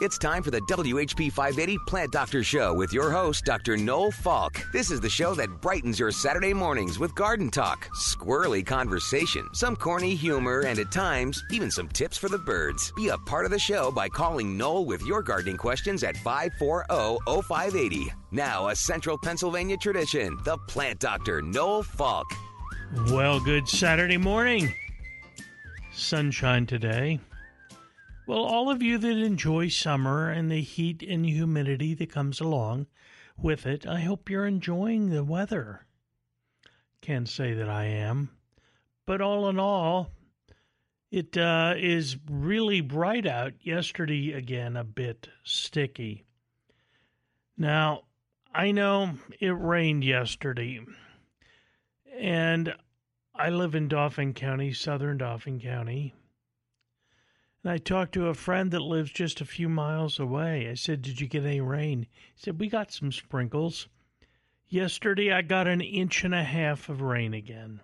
It's time for the WHP 580 Plant Doctor Show with your host, Dr. Noel Falk. This is the show that brightens your Saturday mornings with garden talk, squirrely conversation, some corny humor, and at times, even some tips for the birds. Be a part of the show by calling Noel with your gardening questions at 540 0580. Now, a central Pennsylvania tradition, the Plant Doctor, Noel Falk. Well, good Saturday morning. Sunshine today. Well, all of you that enjoy summer and the heat and humidity that comes along with it, I hope you're enjoying the weather. Can't say that I am. But all in all, it uh, is really bright out. Yesterday, again, a bit sticky. Now, I know it rained yesterday, and I live in Dauphin County, southern Dauphin County. And I talked to a friend that lives just a few miles away. I said, Did you get any rain? He said, We got some sprinkles. Yesterday, I got an inch and a half of rain again.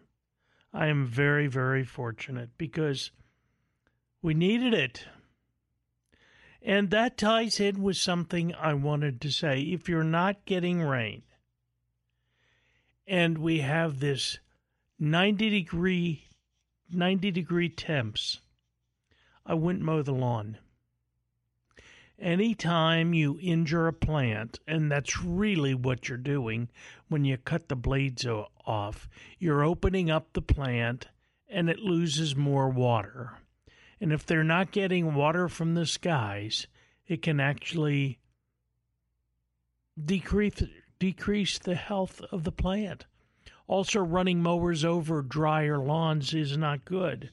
I am very, very fortunate because we needed it. And that ties in with something I wanted to say. If you're not getting rain, and we have this 90 degree 90 degree temps I wouldn't mow the lawn. Anytime you injure a plant, and that's really what you're doing when you cut the blades off, you're opening up the plant and it loses more water. And if they're not getting water from the skies, it can actually decrease decrease the health of the plant. Also, running mowers over drier lawns is not good.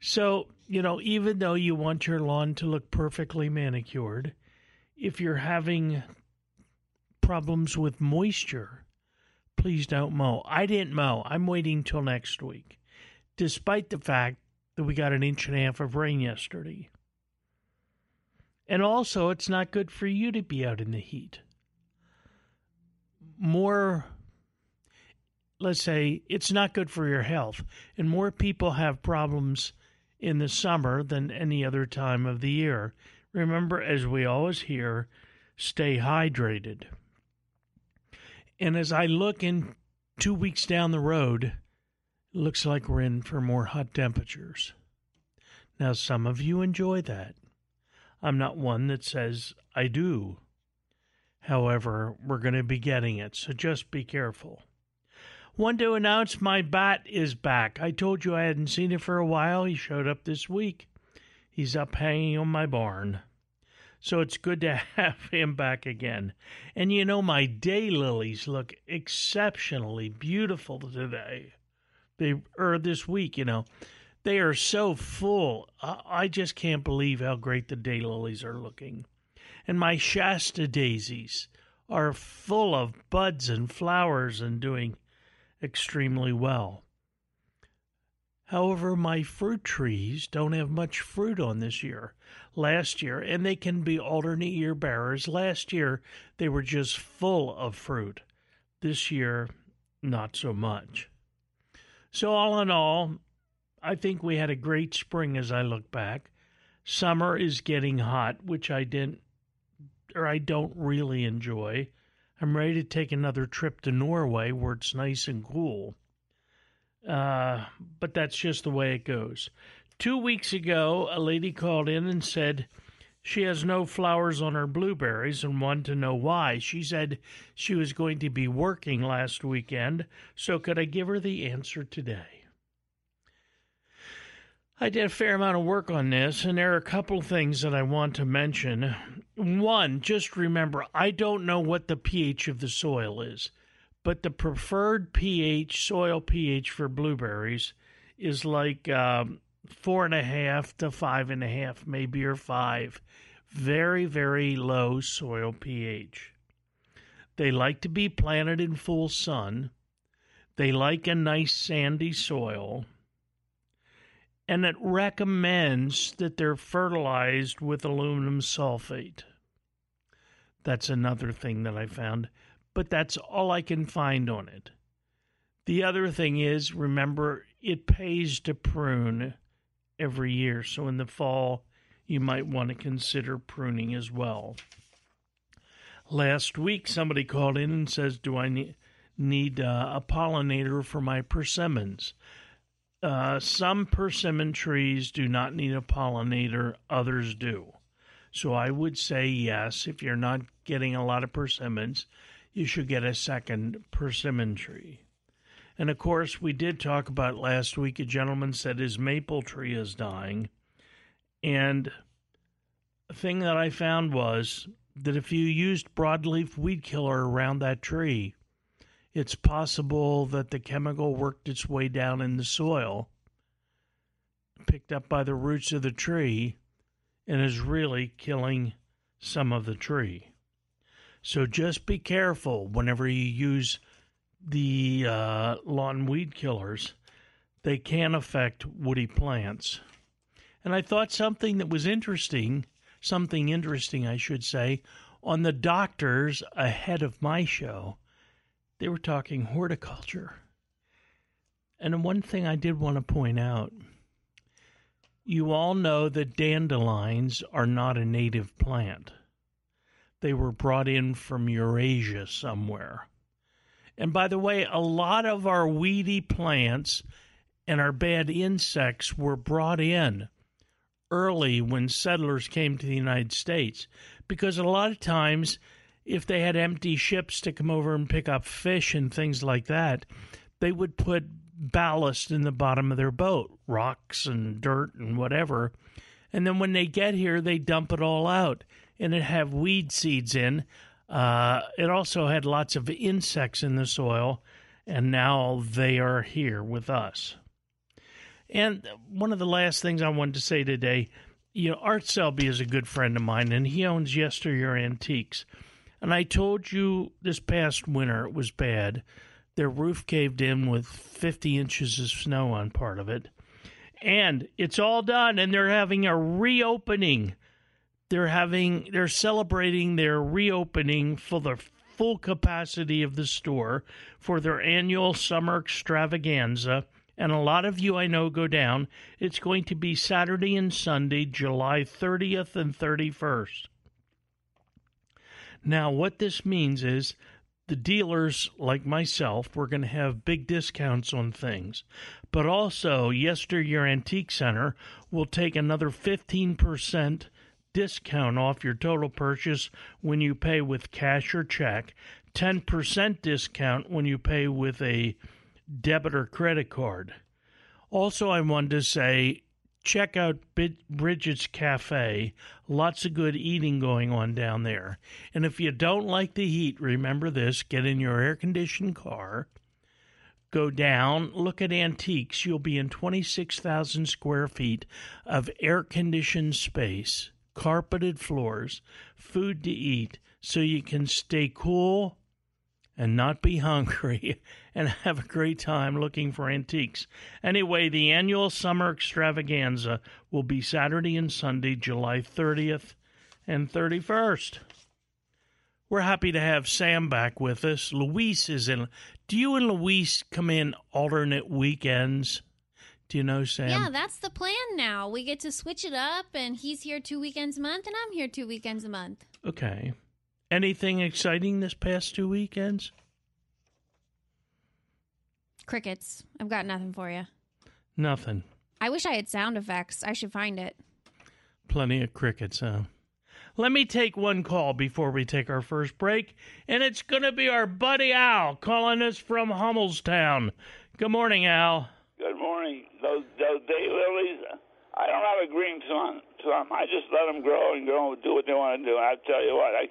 So, you know, even though you want your lawn to look perfectly manicured, if you're having problems with moisture, please don't mow. I didn't mow. I'm waiting till next week, despite the fact that we got an inch and a half of rain yesterday. And also, it's not good for you to be out in the heat. More, let's say, it's not good for your health. And more people have problems in the summer than any other time of the year. Remember, as we always hear, stay hydrated. And as I look in two weeks down the road, it looks like we're in for more hot temperatures. Now, some of you enjoy that. I'm not one that says I do. However, we're going to be getting it, so just be careful. Want to announce my bat is back. I told you I hadn't seen it for a while. He showed up this week. He's up hanging on my barn. So it's good to have him back again. And you know, my daylilies look exceptionally beautiful today. They or this week, you know. They are so full. I just can't believe how great the daylilies are looking. And my Shasta daisies are full of buds and flowers and doing extremely well. However, my fruit trees don't have much fruit on this year. Last year, and they can be alternate year bearers. Last year, they were just full of fruit. This year, not so much. So, all in all, I think we had a great spring as I look back. Summer is getting hot, which I didn't or I don't really enjoy. I'm ready to take another trip to Norway where it's nice and cool. Uh, but that's just the way it goes. Two weeks ago, a lady called in and said she has no flowers on her blueberries and wanted to know why. She said she was going to be working last weekend, so could I give her the answer today? I did a fair amount of work on this, and there are a couple things that I want to mention. One, just remember, I don't know what the pH of the soil is, but the preferred pH, soil pH for blueberries, is like um, four and a half to five and a half, maybe or five. Very, very low soil pH. They like to be planted in full sun. They like a nice sandy soil. And it recommends that they're fertilized with aluminum sulfate. That's another thing that I found, but that's all I can find on it. The other thing is remember, it pays to prune every year. So in the fall, you might want to consider pruning as well. Last week, somebody called in and says, Do I need, need uh, a pollinator for my persimmons? Uh, some persimmon trees do not need a pollinator, others do. So I would say yes, if you're not getting a lot of persimmons, you should get a second persimmon tree. And of course, we did talk about last week. A gentleman said his maple tree is dying. And the thing that I found was that if you used broadleaf weed killer around that tree, it's possible that the chemical worked its way down in the soil, picked up by the roots of the tree, and is really killing some of the tree. So just be careful whenever you use the uh, lawn weed killers, they can affect woody plants. And I thought something that was interesting, something interesting, I should say, on the doctors ahead of my show, they were talking horticulture. And one thing I did want to point out you all know that dandelions are not a native plant. They were brought in from Eurasia somewhere. And by the way, a lot of our weedy plants and our bad insects were brought in early when settlers came to the United States because a lot of times if they had empty ships to come over and pick up fish and things like that, they would put ballast in the bottom of their boat, rocks and dirt and whatever. And then when they get here, they dump it all out and it have weed seeds in uh, it also had lots of insects in the soil, and now they are here with us. And one of the last things I wanted to say today, you know, Art Selby is a good friend of mine, and he owns Yesteryear Antiques. And I told you this past winter it was bad. Their roof caved in with 50 inches of snow on part of it. And it's all done, and they're having a reopening they're having they're celebrating their reopening for the full capacity of the store for their annual summer extravaganza and a lot of you I know go down. It's going to be Saturday and Sunday, July 30th and 31st. Now, what this means is the dealers, like myself, we're going to have big discounts on things. But also, Yesteryear Antique Center will take another 15% discount off your total purchase when you pay with cash or check, 10% discount when you pay with a debit or credit card. Also, I wanted to say check out Bridget's Cafe. Lots of good eating going on down there. And if you don't like the heat, remember this get in your air conditioned car, go down, look at antiques. You'll be in 26,000 square feet of air conditioned space carpeted floors, food to eat, so you can stay cool and not be hungry and have a great time looking for antiques. Anyway, the annual summer extravaganza will be Saturday and Sunday, July 30th and 31st. We're happy to have Sam back with us. Luis is in. Do you and Luis come in alternate weekends? Do you know, Sam? Yeah, that's the plan now. We get to switch it up, and he's here two weekends a month, and I'm here two weekends a month. Okay. Anything exciting this past two weekends? Crickets. I've got nothing for you. Nothing. I wish I had sound effects. I should find it. Plenty of crickets, huh? Let me take one call before we take our first break, and it's going to be our buddy Al calling us from Hummelstown. Good morning, Al. Good morning. Those those daylilies, I don't have a green thumb. thumb. I just let them grow and grow and do what they want to do. And I tell you what, I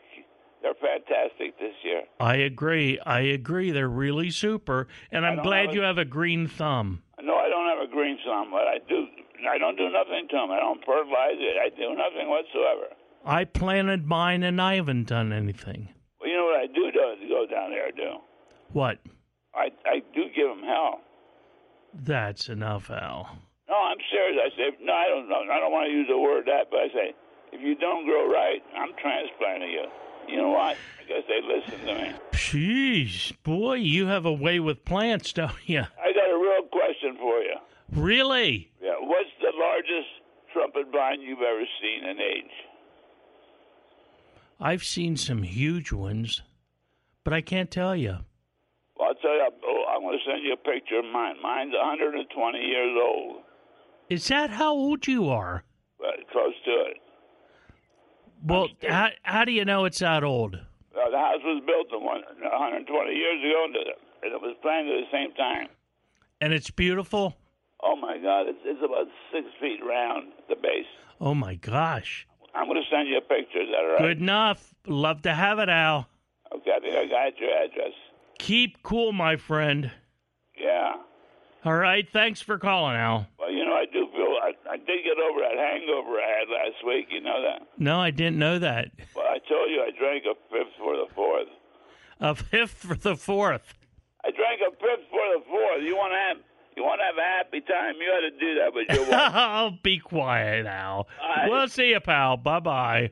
They're fantastic this year. I agree. I agree. They're really super, and I'm glad have a- you have a green thumb. No, I don't have a green thumb, but I do. I don't do nothing to them. I don't fertilize it. I do nothing whatsoever. I planted mine, and I haven't done anything. Well, you know what I do do, go down there do? What? I I do give them hell. That's enough, Al. No, I'm serious. I say no. I don't. I don't want to use the word that, but I say if you don't grow right, I'm transplanting you. You know what? I guess they listen to me. Jeez, boy, you have a way with plants, don't you? I got a real question for you. Really? Yeah, what's the largest trumpet vine you've ever seen in age? I've seen some huge ones, but I can't tell you. Well, I'll tell you. Oh, I'm going to send you a picture of mine. Mine's 120 years old, Is that how old you are? but close to it. Well, how, how do you know it's that old? Uh, the house was built in one, 120 years ago, and it- was planted at the same time. And it's beautiful? Oh my God, it's, it's about six feet round the base. Oh my gosh. I'm going to send you a picture. Is that all right? Good enough. Love to have it, Al. Okay, I think I got your address. Keep cool, my friend. Yeah. All right. Thanks for calling, Al. Well, you know, I do feel I, I did get over that hangover I had last week. You know that. No, I didn't know that. Well, I told you I drank a fifth for the fourth. A fifth for the fourth. I drank a fifth for the fourth. You want to have you want to have a happy time? You ought to do that with your wife. I'll be quiet, now. right. We'll see you, pal. Bye bye.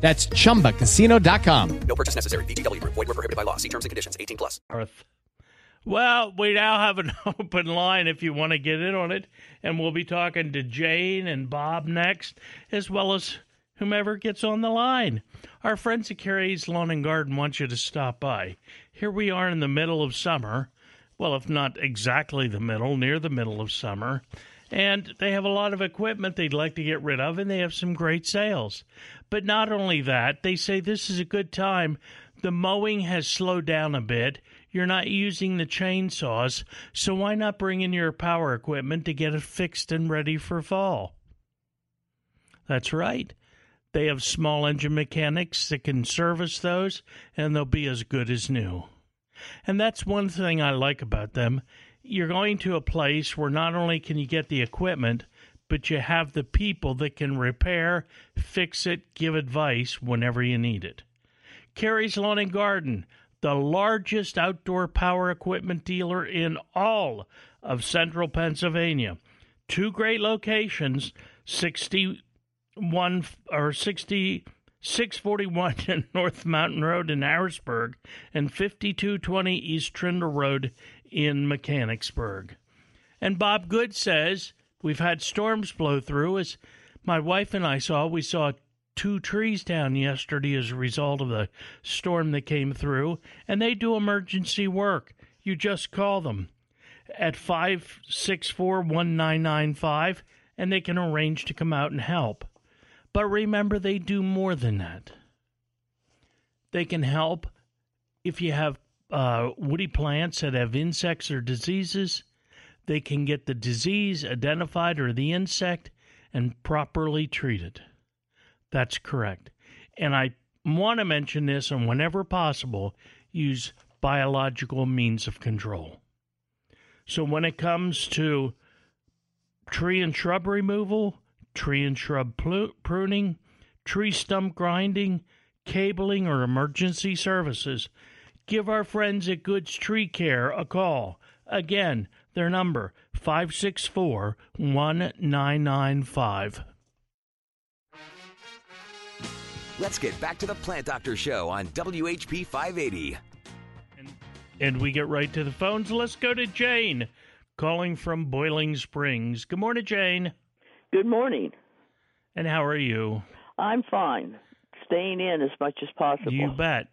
That's chumbacasino.com. No purchase necessary. VGW Group. Void were prohibited by law. See terms and conditions. 18 plus. Earth. Well, we now have an open line if you want to get in on it, and we'll be talking to Jane and Bob next, as well as whomever gets on the line. Our friends at Carrie's Lawn and Garden want you to stop by. Here we are in the middle of summer. Well, if not exactly the middle, near the middle of summer. And they have a lot of equipment they'd like to get rid of, and they have some great sales. But not only that, they say this is a good time. The mowing has slowed down a bit. You're not using the chainsaws, so why not bring in your power equipment to get it fixed and ready for fall? That's right. They have small engine mechanics that can service those, and they'll be as good as new. And that's one thing I like about them. You're going to a place where not only can you get the equipment, but you have the people that can repair, fix it, give advice whenever you need it. Carrie's Lawn and Garden, the largest outdoor power equipment dealer in all of central Pennsylvania. Two great locations, 61 or 60 641 North Mountain Road in Harrisburg and 5220 East Trindle Road in Mechanicsburg. And Bob Good says we've had storms blow through. As my wife and I saw, we saw two trees down yesterday as a result of the storm that came through, and they do emergency work. You just call them at 564 1995 and they can arrange to come out and help. But remember, they do more than that. They can help if you have uh, woody plants that have insects or diseases. They can get the disease identified or the insect and properly treated. That's correct. And I want to mention this, and whenever possible, use biological means of control. So when it comes to tree and shrub removal, tree and shrub pruning, tree stump grinding, cabling, or emergency services, give our friends at Goods Tree Care a call. Again, their number 564 1995. Let's get back to the Plant Doctor Show on WHP 580. And we get right to the phones. Let's go to Jane, calling from Boiling Springs. Good morning, Jane. Good morning. And how are you? I'm fine. Staying in as much as possible. You bet.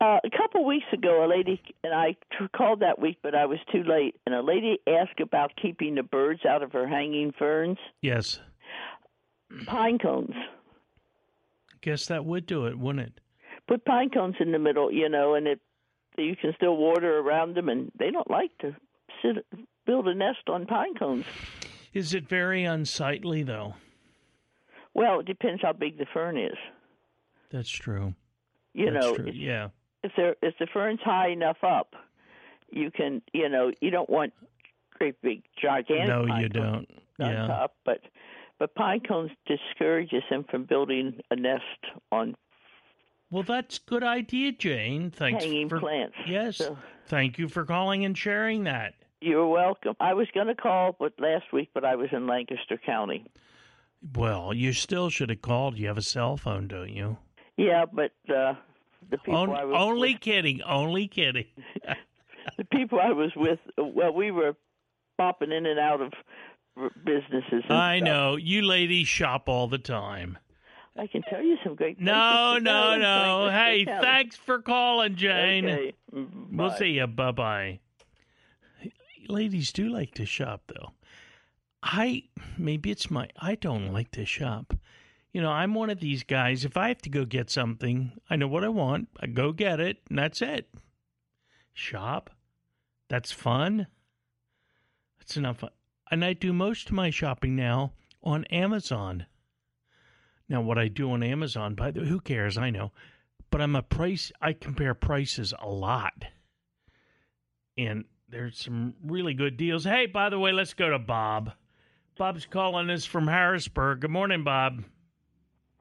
Uh, a couple weeks ago, a lady and I called that week, but I was too late. And a lady asked about keeping the birds out of her hanging ferns, Yes. pine cones. Guess that would do it, wouldn't it? Put pine cones in the middle, you know, and it you can still water around them, and they don't like to sit build a nest on pine cones. Is it very unsightly, though? Well, it depends how big the fern is. That's true. You That's know, true. it's- Yeah. if there if the fern's high enough up, you can you know you don't want great big gigantic. No, pine you cones don't. On Yeah. top, but but pine cones discourages them from building a nest on Well, that's good idea, Jane. Thanks hanging for plants. yes. So Thank you for calling and sharing that. You're welcome. I was going to call, but last week, but I was in Lancaster County. Well, you still should have called. You have a cell phone, don't you? Yeah, but uh, the people On- I was only with, kidding. Only kidding. the people I was with, well, we were popping in and out of businesses. I stuff. know you ladies shop all the time. I can tell you some great. No, no, no. Hey, thanks for calling, Jane. Okay. Mm, We'll see you. Bye bye. Ladies do like to shop, though. I maybe it's my I don't like to shop. You know, I'm one of these guys. If I have to go get something, I know what I want. I go get it, and that's it. Shop, that's fun. That's enough. fun. And I do most of my shopping now on Amazon. Now, what I do on Amazon, by the who cares? I know, but I'm a price. I compare prices a lot, and there's some really good deals. Hey, by the way, let's go to Bob. Bob's calling us from Harrisburg. Good morning, Bob.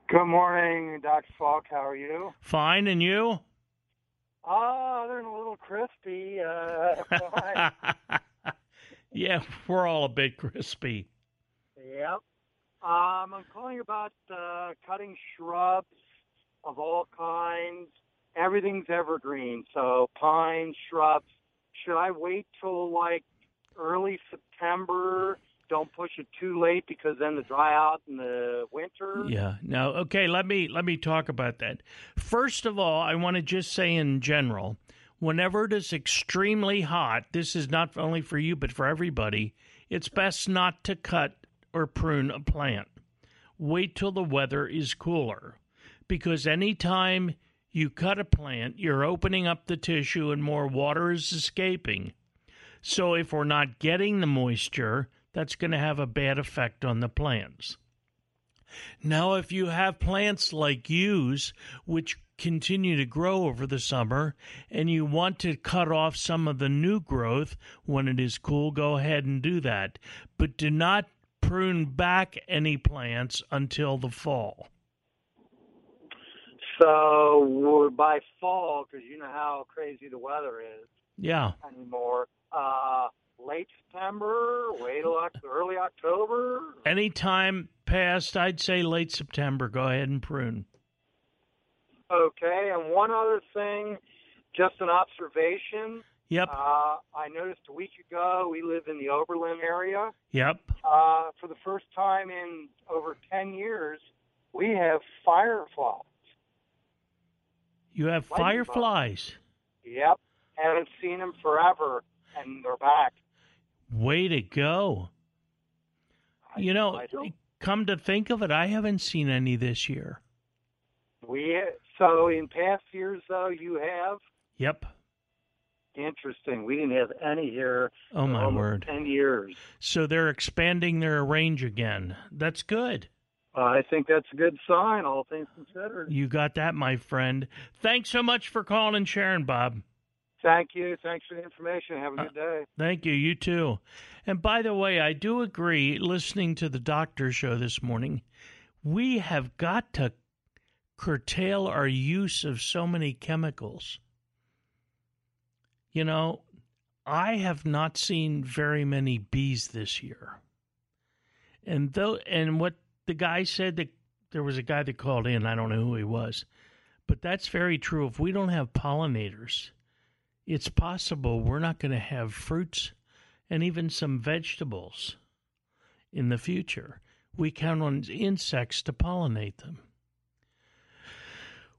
Good morning, Dr. Falk. How are you? Fine, and you? Ah, they're a little crispy. Uh, yeah, we're all a bit crispy. yep. Um, I'm calling about uh, cutting shrubs of all kinds. Everything's evergreen, so pine shrubs. Should I wait till like early September? Don't push it too late because then the dry out in the winter. Yeah. Now, okay, let me let me talk about that. First of all, I want to just say in general, whenever it is extremely hot, this is not only for you but for everybody, it's best not to cut or prune a plant. Wait till the weather is cooler. Because anytime you cut a plant, you're opening up the tissue and more water is escaping. So if we're not getting the moisture, that's going to have a bad effect on the plants. Now, if you have plants like yews, which continue to grow over the summer, and you want to cut off some of the new growth when it is cool, go ahead and do that. But do not prune back any plants until the fall. So we're by fall, because you know how crazy the weather is Yeah. anymore. Uh, late September, till early October. Any time past, I'd say late September, go ahead and prune. Okay, and one other thing, just an observation. Yep. Uh, I noticed a week ago we live in the Oberlin area. Yep. Uh, for the first time in over 10 years, we have fireflies. You have fireflies. Yep, haven't seen them forever, and they're back. Way to go. You know, come to think of it, I haven't seen any this year. We so in past years though you have Yep. interesting. We didn't have any here. Oh, my word. Ten years. So they're expanding their range again. That's good. I think that's a good sign, all things considered. You got that, my friend. Thanks so much for calling and sharing, Bob. Thank you. Thanks for the information. Have a Uh, good day. Thank you. You too. And by the way, I do agree, listening to the doctor show this morning, we have got to curtail our use of so many chemicals. You know, I have not seen very many bees this year. And though and what the guy said that there was a guy that called in, I don't know who he was. But that's very true. If we don't have pollinators, it's possible we're not going to have fruits and even some vegetables in the future. We count on insects to pollinate them.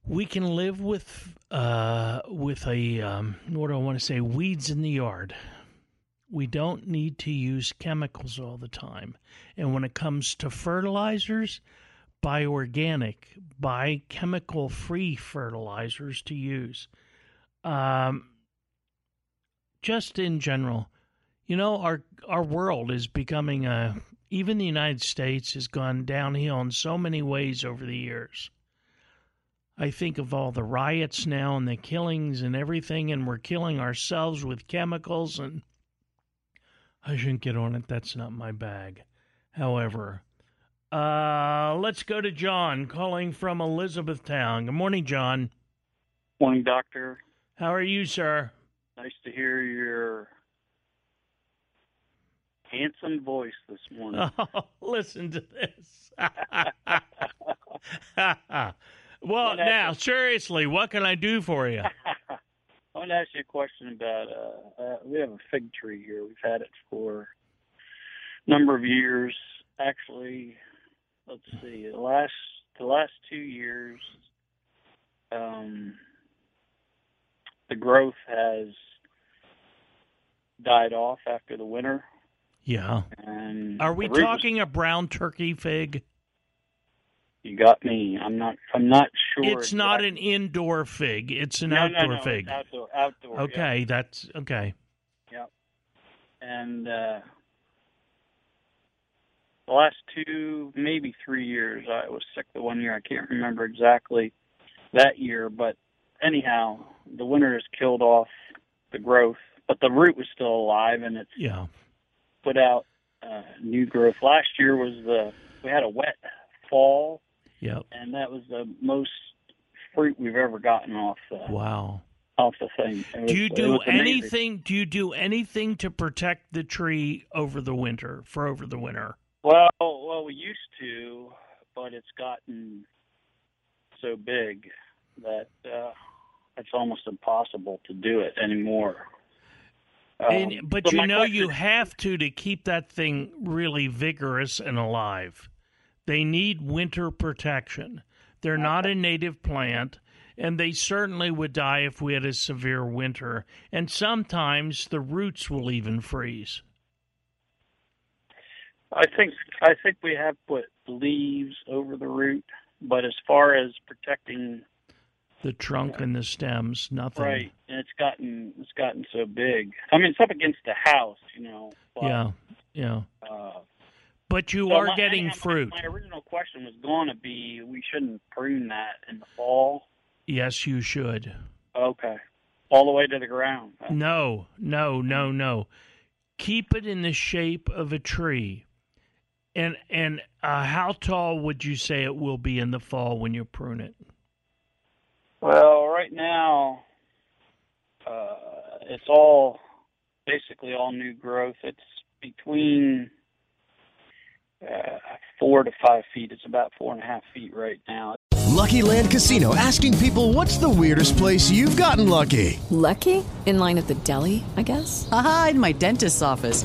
we can live with uh, with a um, what do I want to say weeds in the yard. We don't need to use chemicals all the time. And when it comes to fertilizers, buy organic, buy chemical free fertilizers to use. Um, just in general, you know, our our world is becoming a even the United States has gone downhill in so many ways over the years. I think of all the riots now and the killings and everything, and we're killing ourselves with chemicals. And I shouldn't get on it. That's not my bag. However, uh, let's go to John calling from Elizabethtown. Good morning, John. Morning, Doctor. How are you, sir? Nice to hear your handsome voice this morning. Oh, listen to this. well, now, seriously, what can I do for you? I want to ask you a question about. Uh, uh, we have a fig tree here. We've had it for a number of years. Actually, let's see, the last the last two years, um, the growth has died off after the winter. Yeah. And Are we the root was- talking a brown turkey fig? You got me. I'm not. I'm not sure. It's not an indoor fig. It's an No, no, outdoor no, fig. It's outdoor. Outdoor. yeah. okay, that's okay. Yep. And uh, the last two, maybe three years, I was sick the one year. I can't remember exactly that year, but anyhow, the winter has killed off the growth, but the root was still alive, and it's Yeah. put out uh, new growth. Last year was the we had a wet fall, Yep. and that was the most fruit we've ever gotten off the Wow. off the thing. It Do you do anything? Do you do anything to protect the tree over the winter? For over the winter? Well, well, we used to, but it's gotten so big that uh, it's almost impossible to do it anymore. Um, and, but so you know question- you have to to keep that thing really vigorous and alive. They need winter protection. They're not a native plant, and they certainly would die if we had a severe winter. And sometimes the roots will even freeze. I think I think we have put leaves over the root, but as far as protecting, The trunk and the stems, nothing. right, and it's gotten it's gotten so big. I mean, it's up against the house, you know. But, Yeah, yeah. Uh, But you so are my- getting anyhow, my- fruit. My, original question was going to be we shouldn't prune that in the fall. Yes, you should. Okay, all the way to the ground. No, no, no, no. Keep it in the shape of a tree. And and uh, how tall would you say it will be in the fall when you prune it? Well, right now, uh, it's all basically all new growth. It's between uh, four to five feet. It's about four and a half feet right now. Lucky Land Casino asking people what's the weirdest place you've gotten lucky? Lucky? In line at the deli, I guess? Aha, in my dentist's office.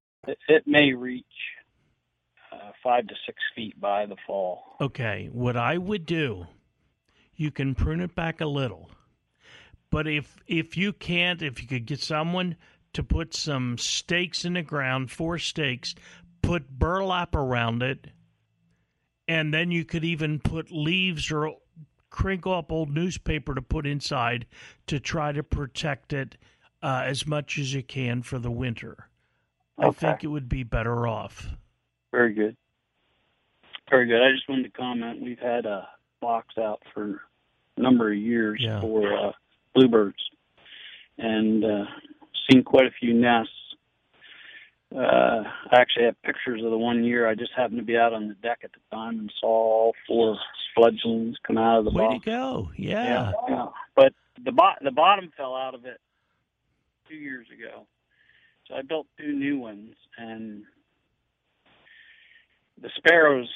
It, may reach five to six feet by the fall. Okay, what I would do, you can prune it back a little. But if if you can't, if you could get someone to put some stakes in the ground, four stakes, put burlap around it, and then you could even put leaves or crinkle up old newspaper to put inside to try to protect it uh, as much as you can for the winter. I Okay. think it would be better off. Very good. Very good. I just wanted to comment. We've had a box out for a number of years Yeah. for uh, bluebirds, and uh, seen quite a few nests. Uh, I actually have pictures of the one year. I just happened to be out on the deck at the time and saw all four fledglings come out of the Way to go! Yeah. Yeah, yeah. But the bo- the bottom fell out of it two years ago. So I built two new ones, and the sparrows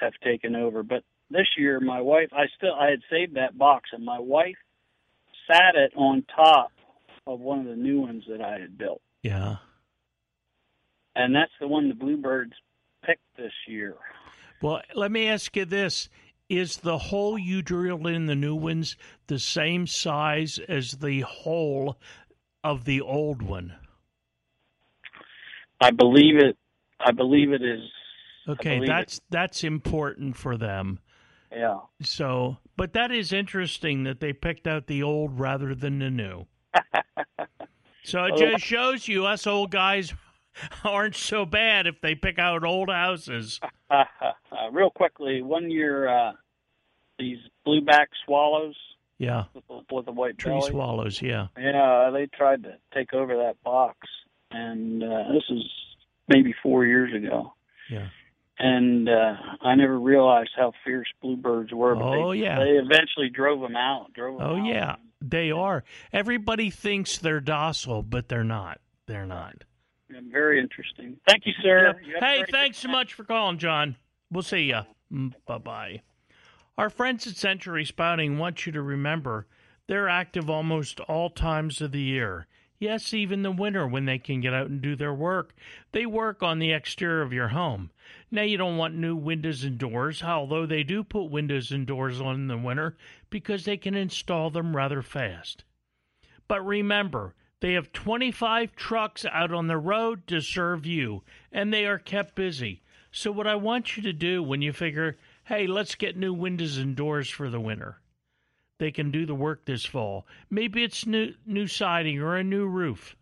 have taken over. But this year, my wife, I still, I had saved that box, and my wife sat it on top of one of the new ones that I had built, Yeah. and that's the one the bluebirds picked this year. Well, let me ask you this. Is the hole you drilled in the new ones the same size as the hole of the old one? I believe it. I believe it is. Okay, believe it. that's that's important for them. Yeah. So, but that is interesting that they picked out the old rather than the new. So it just shows you us old guys aren't so bad if they pick out old houses. uh, real quickly, one year uh, these blueback swallows Yeah, with the, with the white tree belly, swallows. Yeah, Yeah, they tried to take over that box, and uh, this is maybe four years ago. yeah. And uh, I never realized how fierce bluebirds were. But Oh, they, yeah. they eventually drove them out. Drove 'em Oh out. yeah, they are. Everybody thinks they're docile, but they're not. They're not. Yeah, Very interesting. Thank you, sir. Yep. You Hey, thanks so much for calling, John. We'll see ya. Bye bye. Our friends at Century Spouting want you to remember they're active almost all times of the year. Yes, even the winter when they can get out and do their work. They work on the exterior of your home. Now, you don't want new windows and doors, although they do put windows and doors on in the winter because they can install them rather fast. But remember, they have 25 trucks out on the road to serve you, and they are kept busy. So, what I want you to do when you figure, hey, let's get new windows and doors for the winter, they can do the work this fall. Maybe it's new, new siding or a new roof.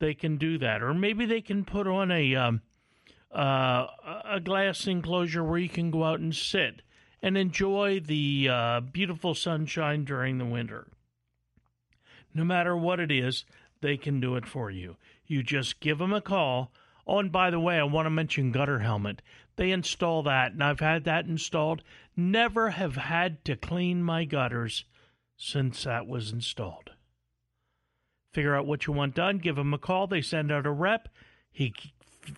They can do that. Or maybe they can put on a, um, uh, a glass enclosure where you can go out and sit and enjoy the uh, beautiful sunshine during the winter. No matter what it is, they can do it for you. You just give them a call. Oh, and by the way, I want to mention Gutter Helmet. They install that, and I've had that installed. Never have had to clean my gutters since that was installed. Figure out what you want done, give them a call. They send out a rep. He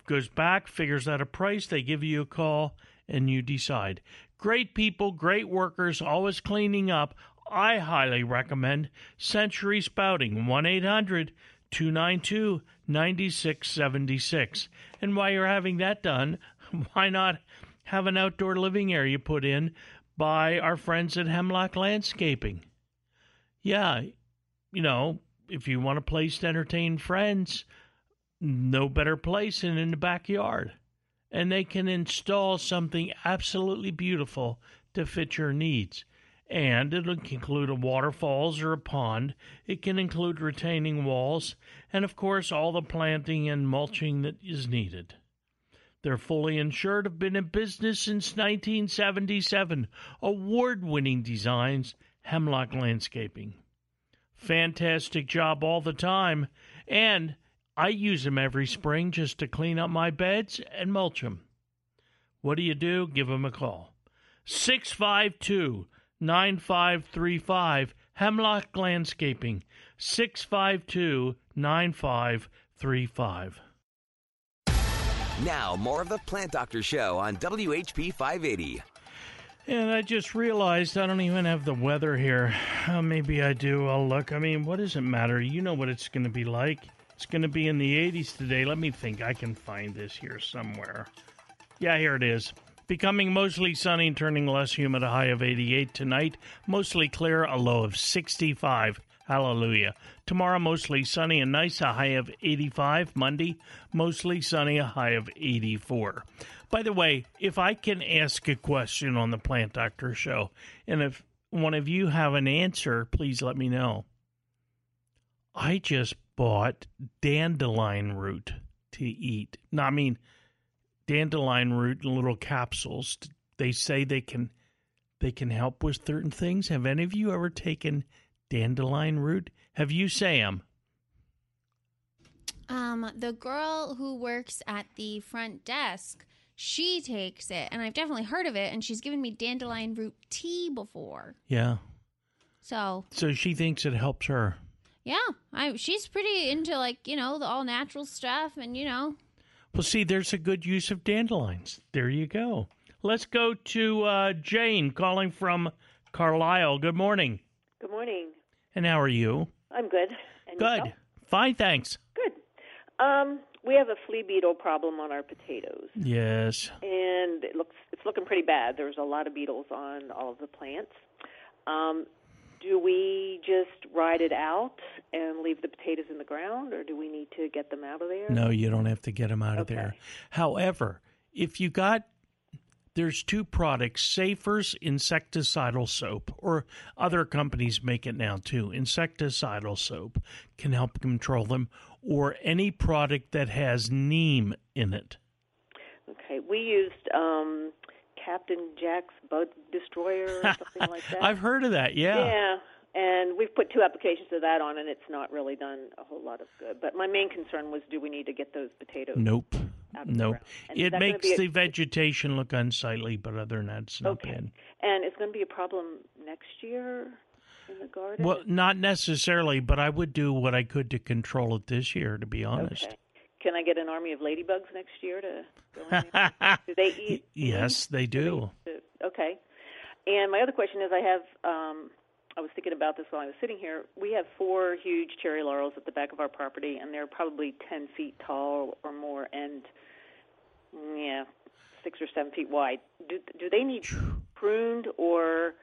goes back, figures out a price. They give you a call, and you decide. Great people, great workers, always cleaning up. I highly recommend Century Spouting, 1 800 292 9676. And while you're having that done, why not have an outdoor living area put in by our friends at Hemlock Landscaping? Yeah, you know, if you want a place to entertain friends, no better place than in the backyard. And they can install something absolutely beautiful to fit your needs. And it'll include a waterfalls or a pond. It can include retaining walls, and of course, all the planting and mulching that is needed. They're fully insured, have been in business since 1977. Award winning designs, Hemlock Landscaping. Fantastic job all the time. And I use them every spring just to clean up my beds and mulch them. What do you do? Give them a call. 652 9535 Hemlock Landscaping. 652 9535. Now, more of the Plant Doctor Show on WHP 580. And I just realized I don't even have the weather here. Uh, maybe I do. I'll look. I mean, what does it matter? You know what it's going to be like. It's going to be in the 80s today. Let me think. I can find this here somewhere. Yeah, here it is. Becoming mostly sunny and turning less humid, a high of 88 tonight. Mostly clear, a low of 65. Hallelujah. Tomorrow, mostly sunny and nice, a high of 85. Monday, mostly sunny, a high of 84. By the way, if I can ask a question on the Plant Doctor show, and if one of you have an answer, please let me know. I just bought dandelion root to eat. No, I mean, dandelion root in little capsules. They say they can they can help with certain things. Have any of you ever taken dandelion root? Have you, Sam? Um, the girl who works at the front desk, she takes it, and I've definitely heard of it, and she's given me dandelion root tea before. Yeah. So So she thinks it helps her. yeah, I she's pretty into like you know the all natural stuff, and you know Well, see, there's a good use of dandelions. There you go. Let's go to uh, Jane calling from Carlisle. Good morning. Good morning. And how are you? I'm good. And Good. yourself? Fine, thanks. Good. Um, we have a flea beetle problem on our potatoes, Yes. and it looks it's looking pretty bad. There's a lot of beetles on all of the plants. Um, do we just ride it out and leave the potatoes in the ground, or do we need to get them out of there? No, you don't have to get them out of there. However, if you got there's two products, Safer's insecticidal soap, or other companies make it now too. Insecticidal soap can help control them, or any product that has neem in it. Okay, we used um, Captain Jack's Bug Destroyer or something like that. I've heard of that. Yeah. Yeah, and we've put two applications of that on, and it's not really done a whole lot of good. But my main concern was, do we need to get those potatoes? Nope. Out of the Nope. It makes a- the vegetation look unsightly, but other than that, it's not Okay. bad. And it's going to be a problem next year in the garden. Well, not necessarily, but I would do what I could to control it this year, to be honest. Okay. Can I get an army of ladybugs next year to go in there? do they eat? Yes, they do. Okay. And my other question is, I have. Um, I was thinking about this while I was sitting here. We have four huge cherry laurels at the back of our property, and they're probably ten feet tall or more, and yeah, six or seven feet wide. Do do they need pruned or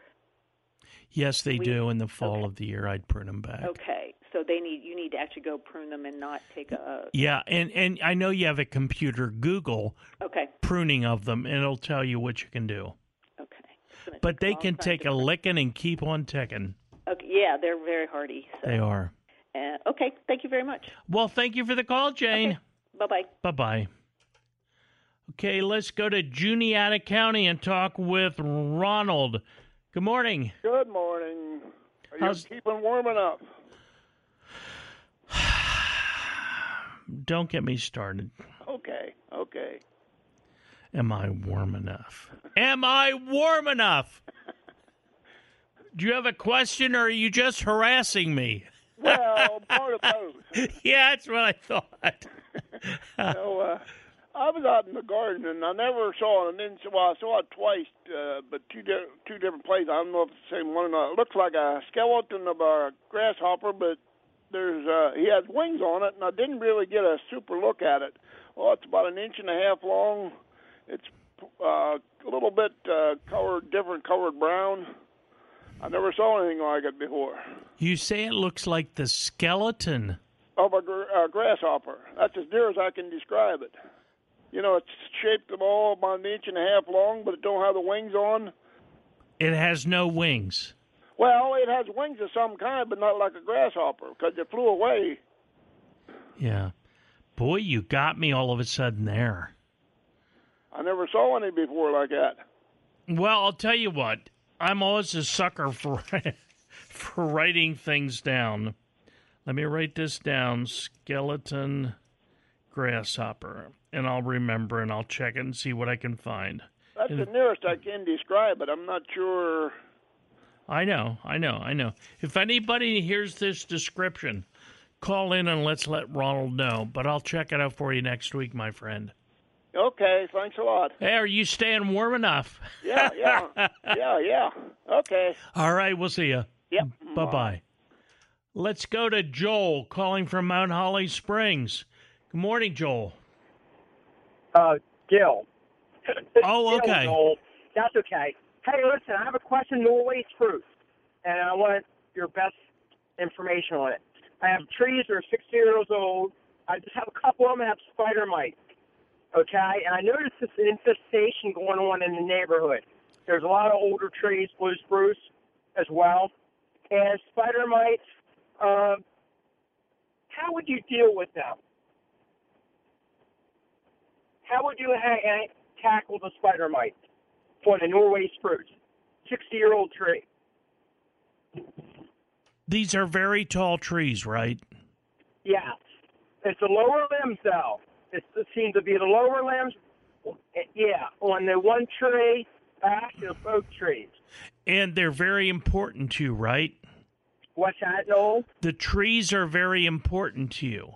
Yes, they We- do. In the fall of the year, I'd prune them back. okay? So they need you need to actually go prune them and not take a. Yeah, and and I know you have a computer. Google Okay. pruning of them, and it'll tell you what you can do. Okay. But they can take a licking and keep on ticking. Okay. Yeah, they're very hardy. So. They are. Uh, okay. Thank you very much. Well, thank you for the call, Jane. Bye bye. Bye bye. Okay, let's go to Juniata County and talk with Ronald. Good morning. Good morning. Are you How's- keeping warm enough? Don't get me started. Okay, okay. Am I warm enough? Am I warm enough? Do you have a question or are you just harassing me? Well, part of both. yeah, that's what I thought. so, uh, I was out in the garden and I never saw it. And then, well, I saw it twice, uh, but two di- two different places. I don't know if it's the same one or not. It looks like a skeleton of a grasshopper, but there's uh, he has wings on it, and I didn't really get a super look at it. Well, it's about an inch and a half long. It's uh, a little bit uh, colored, different colored brown. I never saw anything like it before. You say it looks like the skeleton. Of a gr- uh, grasshopper. That's as near as I can describe it. You know, it's shaped about an inch and a half long, but it don't have the wings on. It has no wings. Well, it has wings of some kind, but not like a grasshopper because it flew away. Yeah. Boy, you got me all of a sudden there. I never saw any before like that. Well, I'll tell you what. I'm always a sucker for for writing things down. Let me write this down: skeleton grasshopper, and I'll remember and I'll check it and see what I can find. That's And the nearest I can describe it. I'm not sure. I know, I know, I know. If anybody hears this description, call in and let's let Ronald know. But I'll check it out for you next week, my friend. Okay, thanks a lot. Hey, are you staying warm enough? Yeah, yeah, yeah, yeah. Okay. All right, we'll see you. Yep. Bye bye. Let's go to Joel calling from Mount Holly Springs. Good morning, Joel. Uh, Gil, Oh, Still, okay. Noel. That's okay. Hey, listen, I have a question. Norway spruce, and I want your best information on it. I have trees that are 60 years old. I just have a couple of them that have spider mites. Okay, and I noticed this infestation going on in the neighborhood. There's a lot of older trees, blue spruce, as well, and spider mites. Um, how would you deal with them? How would you ha- tackle the spider mites for the Norway spruce, 60-year-old tree? These are very tall trees, right? Yeah, it's the lower limbs though. It seems to be the lower limbs. Yeah, on the one tree, back to both trees. And they're very important to you, right? What's that, Noel? The trees are very important to you.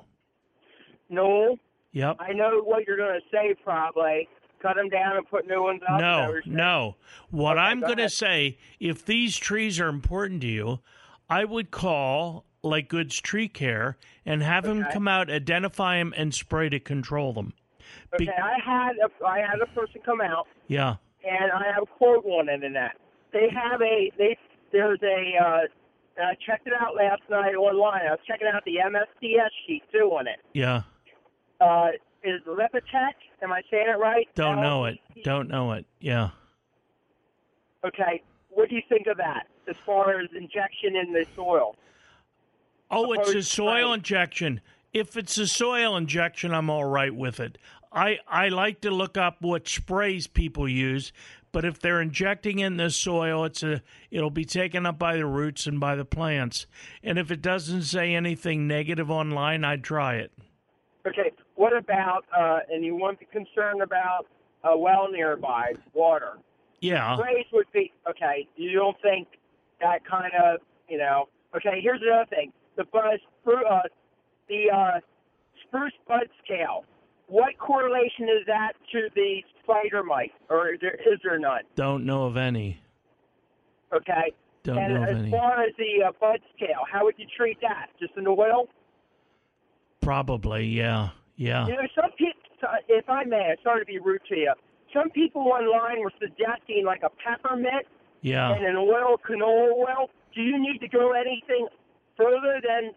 Noel, Yep. I know what you're going to say. Probably cut them down and put new ones up. No, what no. What I'm go going to say, if these trees are important to you, I would call like Goods Tree Care and have them Okay. come out, identify them, and spray to control them. Okay, I had a, I had a person come out, Yeah. and I have a quote on it in that. They have a they there's a uh, I checked it out last night online. I was checking out the MSDS sheet too on it. Yeah. Uh, is Lipotech? Am I saying it right? Don't know it. Don't know it. Yeah. Okay, what do you think of that as far as injection in the soil? Oh, it's a soil spray. injection. If it's a soil injection, I'm all right with it. I, I like to look up what sprays people use, but if they're injecting in the soil, it's a it'll be taken up by the roots and by the plants. And if it doesn't say anything negative online, I'd try it. Okay, what about uh, and you won't be concerned about a well nearby, water. Yeah. Sprays would be okay. You don't think that kind of you know? Okay, here's another thing: the buzz, uh, the uh, spruce bud scale. What correlation is that to the spider mite, or is there, is there none? Don't know of any. Okay. Don't and know of as any. far as the uh, bud scale, how would you treat that? Just an oil? Probably, yeah. Yeah. You know, some people, if I may, I'm sorry to be rude to you. Some people online were suggesting like a peppermint Yeah. and an oil, canola oil. Do you need to go anything further than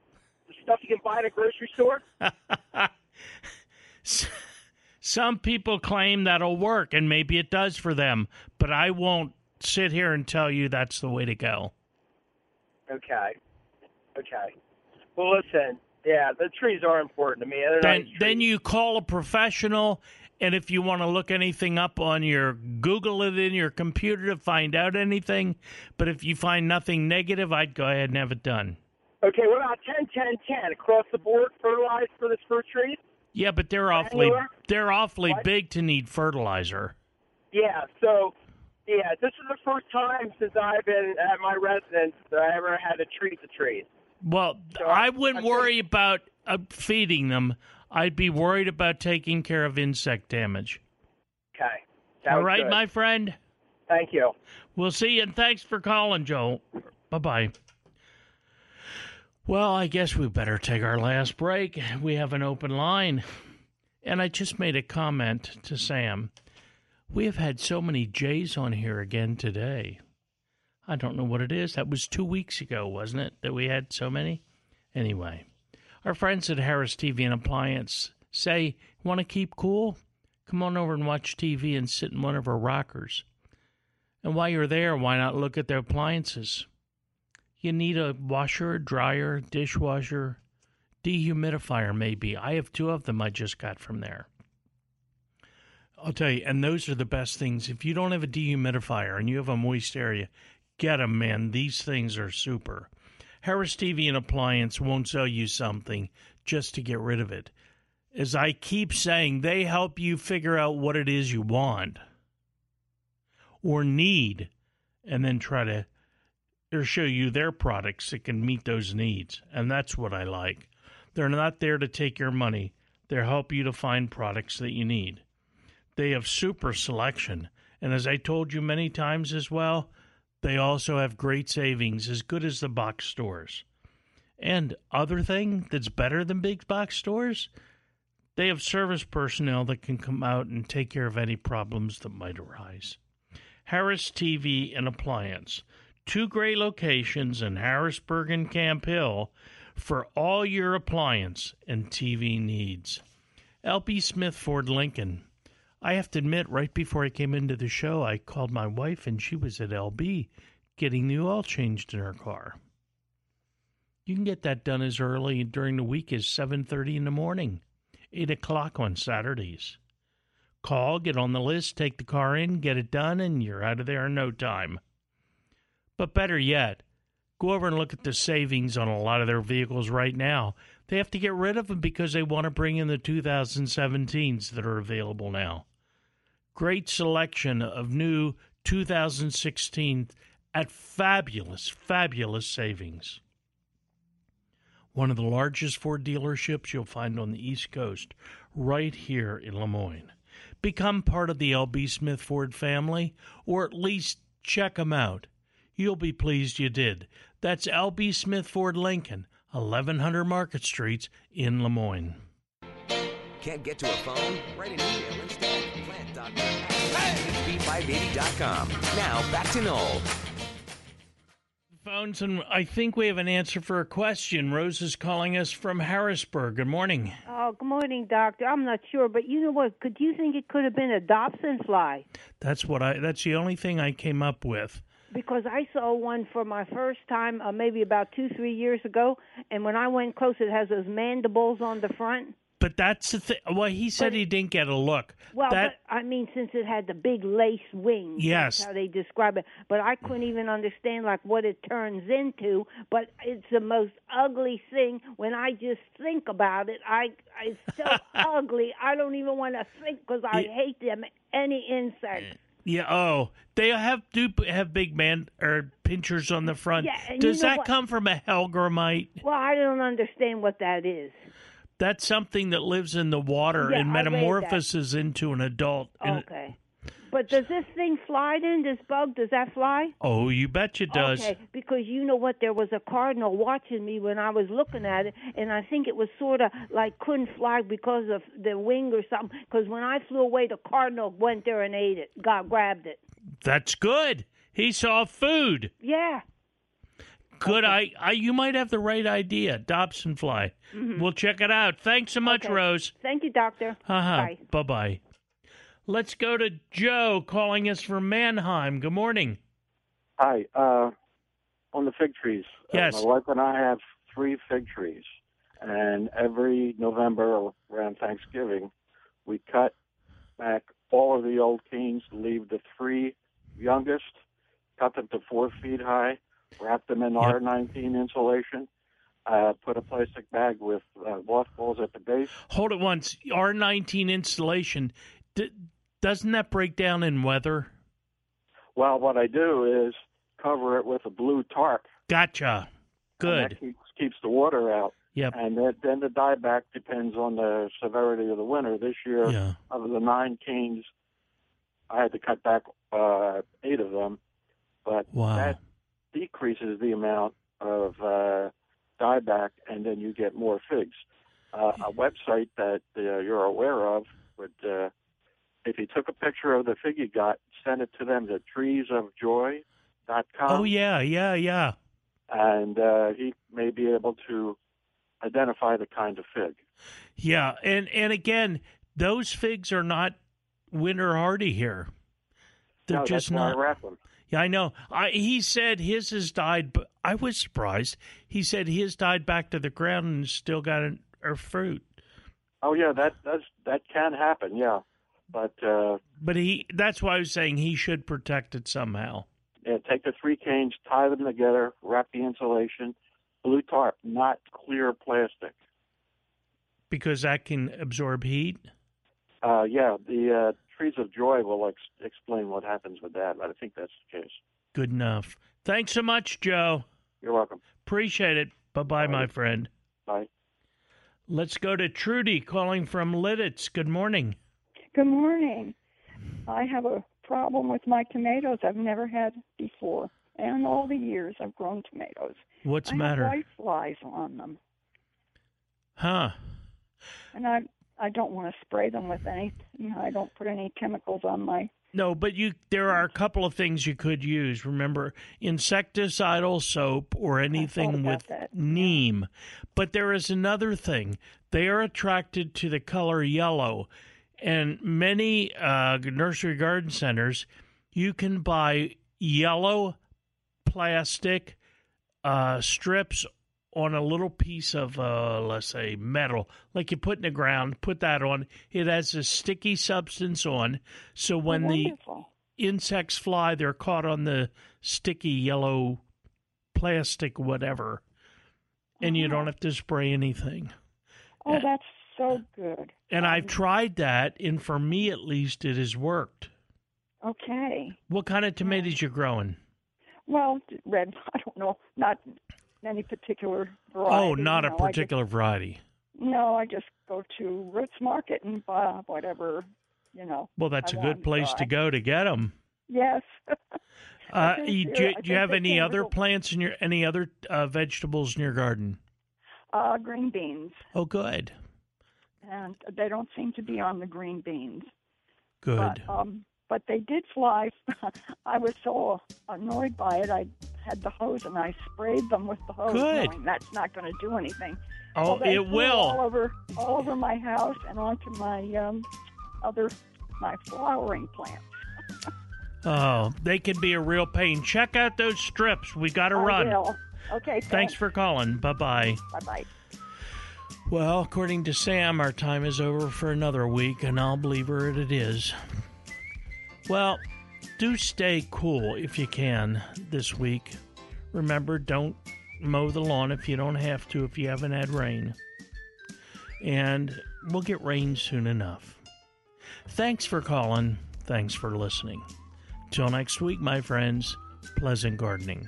the stuff you can buy at a grocery store? Some people claim that'll work, and maybe it does for them, but I won't sit here and tell you that's the way to go. Okay. Okay. Well, listen. Yeah, the trees are important to me. Then, then you call a professional, and if you want to look anything up on your Google it in your computer to find out anything, but if you find nothing negative, I'd go ahead and have it done. Okay, what about 10, 10, 10 across the board fertilized for the fruit trees? Yeah, but they're awfully they're awfully What? big to need fertilizer. Yeah, so yeah, this is the first time since I've been at my residence that I ever had to treat the trees. Well, I wouldn't worry about uh, feeding them. I'd be worried about taking care of insect damage. Okay. All Sounds good. my friend. Thank you. We'll see you, and thanks for calling, Joe. Bye bye. Well, I guess we better take our last break. We have an open line. And I just made a comment to Sam. We have had so many J's on here again today. I don't know what it is. That was two weeks ago, wasn't it, that we had so many? Anyway, our friends at Harris TV and Appliance say, Want to keep cool? Come on over and watch TV and sit in one of our rockers. And while you're there, why not look at their appliances? You need a washer, dryer, dishwasher, dehumidifier, maybe. I have two of them I just got from there. I'll tell you, and those are the best things. If you don't have a dehumidifier and you have a moist area, get them, man. These things are super. Harris TV and Appliance won't sell you something just to get rid of it. As I keep saying, they help you figure out what it is you want or need and then try to or show you their products that can meet those needs. And that's what I like. They're not there to take your money. They help you to find products that you need. They have super selection. And as I told you many times as well, they also have great savings, as good as the box stores. And other thing that's better than big box stores, They have service personnel that can come out and take care of any problems that might arise. Harris TV and Appliance, two great locations in Harrisburg and Camp Hill for all your appliance and TV needs. LB Smith Ford Lincoln. I have to admit, right before I came into the show, I called my wife and she was at LB getting the oil changed in her car. You can get that done as early during the week as 7.30 in the morning, 8 o'clock on Saturdays. Call, get on the list, take the car in, get it done, and you're out of there in no time. But better yet, go over and look at the savings on a lot of their vehicles right now. They have to get rid of them because they want to bring in the 2017s that are available now. Great selection of new 2016 at fabulous, fabulous savings. One of the largest Ford dealerships you'll find on the East Coast, right here in Lemoyne. Become part of the LB Smith Ford family, or at least check them out. You'll be pleased you did. That's LB Smith Ford Lincoln, 1100 Market Street in Lemoyne. Can't get to a phone? Write an email instead. Plant.com. Now back to Noel. Phones, and I think we have an answer for a question. Rose is calling us from Harrisburg. Good morning. Oh, good morning, doctor. I'm not sure, but you know what? Could you think it could have been a Dobson fly? That's what I. That's the only thing I came up with. Because I saw one for my first time, uh, maybe about two, three years ago, and when I went close, it has those mandibles on the front. But that's the thing. Well, he said he didn't get a look. Well, that but, I mean, since it had the big lace wings, Yes. that's how they describe it. But I couldn't even understand like what it turns into. But it's the most ugly thing. When I just think about it, I it's so ugly. I don't even want to think because I hate them. Any insect. Yeah. Oh, they have do have big man or pinchers on the front. Yeah, Does you know that what? come from a hellgrammite? Well, I don't understand what that is. That's something that lives in the water Yeah, and I read that. metamorphoses into an adult. Okay. But does this thing fly then? This bug, does that fly? oh, you bet it does. Okay, because you know what? There was a cardinal watching me when I was looking at it, and I think it was sort of like couldn't fly because of the wing or something. Because when I flew away, the cardinal went there and ate it, got grabbed it. That's good. He saw food. Yeah. Good. I, I. You might have the right idea. Dobson fly. Mhm. We'll check it out. Thanks so much, Okay. Rose. Thank you, doctor. Uh-huh. Bye. Bye bye. Let's go to Joe calling us from Manheim. Good morning. Hi. Uh, on the fig trees. uh, Yes. my wife and I have three fig trees, and every November around Thanksgiving, we cut back all of the old canes, leave the three youngest, cut them to four feet high, wrap them in R19 insulation, uh, put a plastic bag with uh, mothballs at the base. Hold it once. R19 insulation. D- doesn't that break down in weather? Well, what I do is cover it with a blue tarp. Gotcha. Good. that keeps, keeps the water out. Yep. And then, then the dieback depends on the severity of the winter. This year, Yeah. of the nine canes, I had to cut back uh, eight of them, but Wow. that decreases the amount of uh, dieback, and then you get more figs. Uh, a website that uh, you're aware of would, uh, if you took a picture of the fig you got, send it to them to treesofjoy.com Oh yeah, yeah, yeah. and uh, he may be able to identify the kind of fig. Yeah, and and again, those figs are not winter hardy here. They're No, that's just why I not. Yeah, I know. I, he said his has died, but I was surprised. He said his died back to the ground and still got an, or fruit. Oh yeah, that does that can happen. Yeah, but uh, But he that's why I was saying he should protect it somehow. yeah, take the three canes, tie them together, wrap the insulation, blue tarp, not clear plastic. Because that can absorb heat. Uh, yeah, the uh, trees of joy will ex- explain what happens with that. But I think that's the case. Good enough. Thanks so much, Joe. You're welcome. Appreciate it. Bye bye, my friend. Bye. Let's go to Trudy calling from Lititz. Good morning. Good morning. I have a problem with my tomatoes I've never had before. And all the years I've grown tomatoes. What's I the matter? Have white flies on them. Huh. And I I don't want to spray them with any. You know, I don't put any chemicals on my. No, but you there are a couple of things you could use. Remember, insecticidal soap or anything with that. neem. But there is another thing. They are attracted to the color yellow. And many uh, nursery garden centers, you can buy yellow plastic uh, strips on a little piece of, uh, let's say, metal, like you put in the ground, put that on. It has a sticky substance on. So when the insects fly, they're caught on the sticky yellow plastic, whatever. And you don't have to spray anything. Oh, that's so good. And I've tried that, and for me at least, it has worked. Okay. What kind of tomatoes you growing? Well, red. I don't know. Not any particular variety. Oh, not you a know, I just- particular variety. no, I just go to Roots Market and buy whatever. You know. Well, that's I a good place to buy. go to get them. Yes. Uh, do, you- do you have any other plants in your any other uh, vegetables in your garden? uh, green beans, Oh, good, and they don't seem to be on the green beans. good. But, um, but they did fly. I was so annoyed by it. I had the hose and I sprayed them with the hose, Good. knowing that's not going to do anything. Oh, it will. all over all over my house and onto my um, other my flowering plants. Oh, they can be a real pain. Check out those strips. We got to run. will. Okay. Thanks for calling. Bye bye. Bye bye. Well, according to Sam, our time is over for another week, and I'll believe her it is. Well, do stay cool if you can this week. Remember, don't mow the lawn if you don't have to, if you haven't had rain. And we'll get rain soon enough. Thanks for calling. Thanks for listening. Till next week, my friends, pleasant gardening.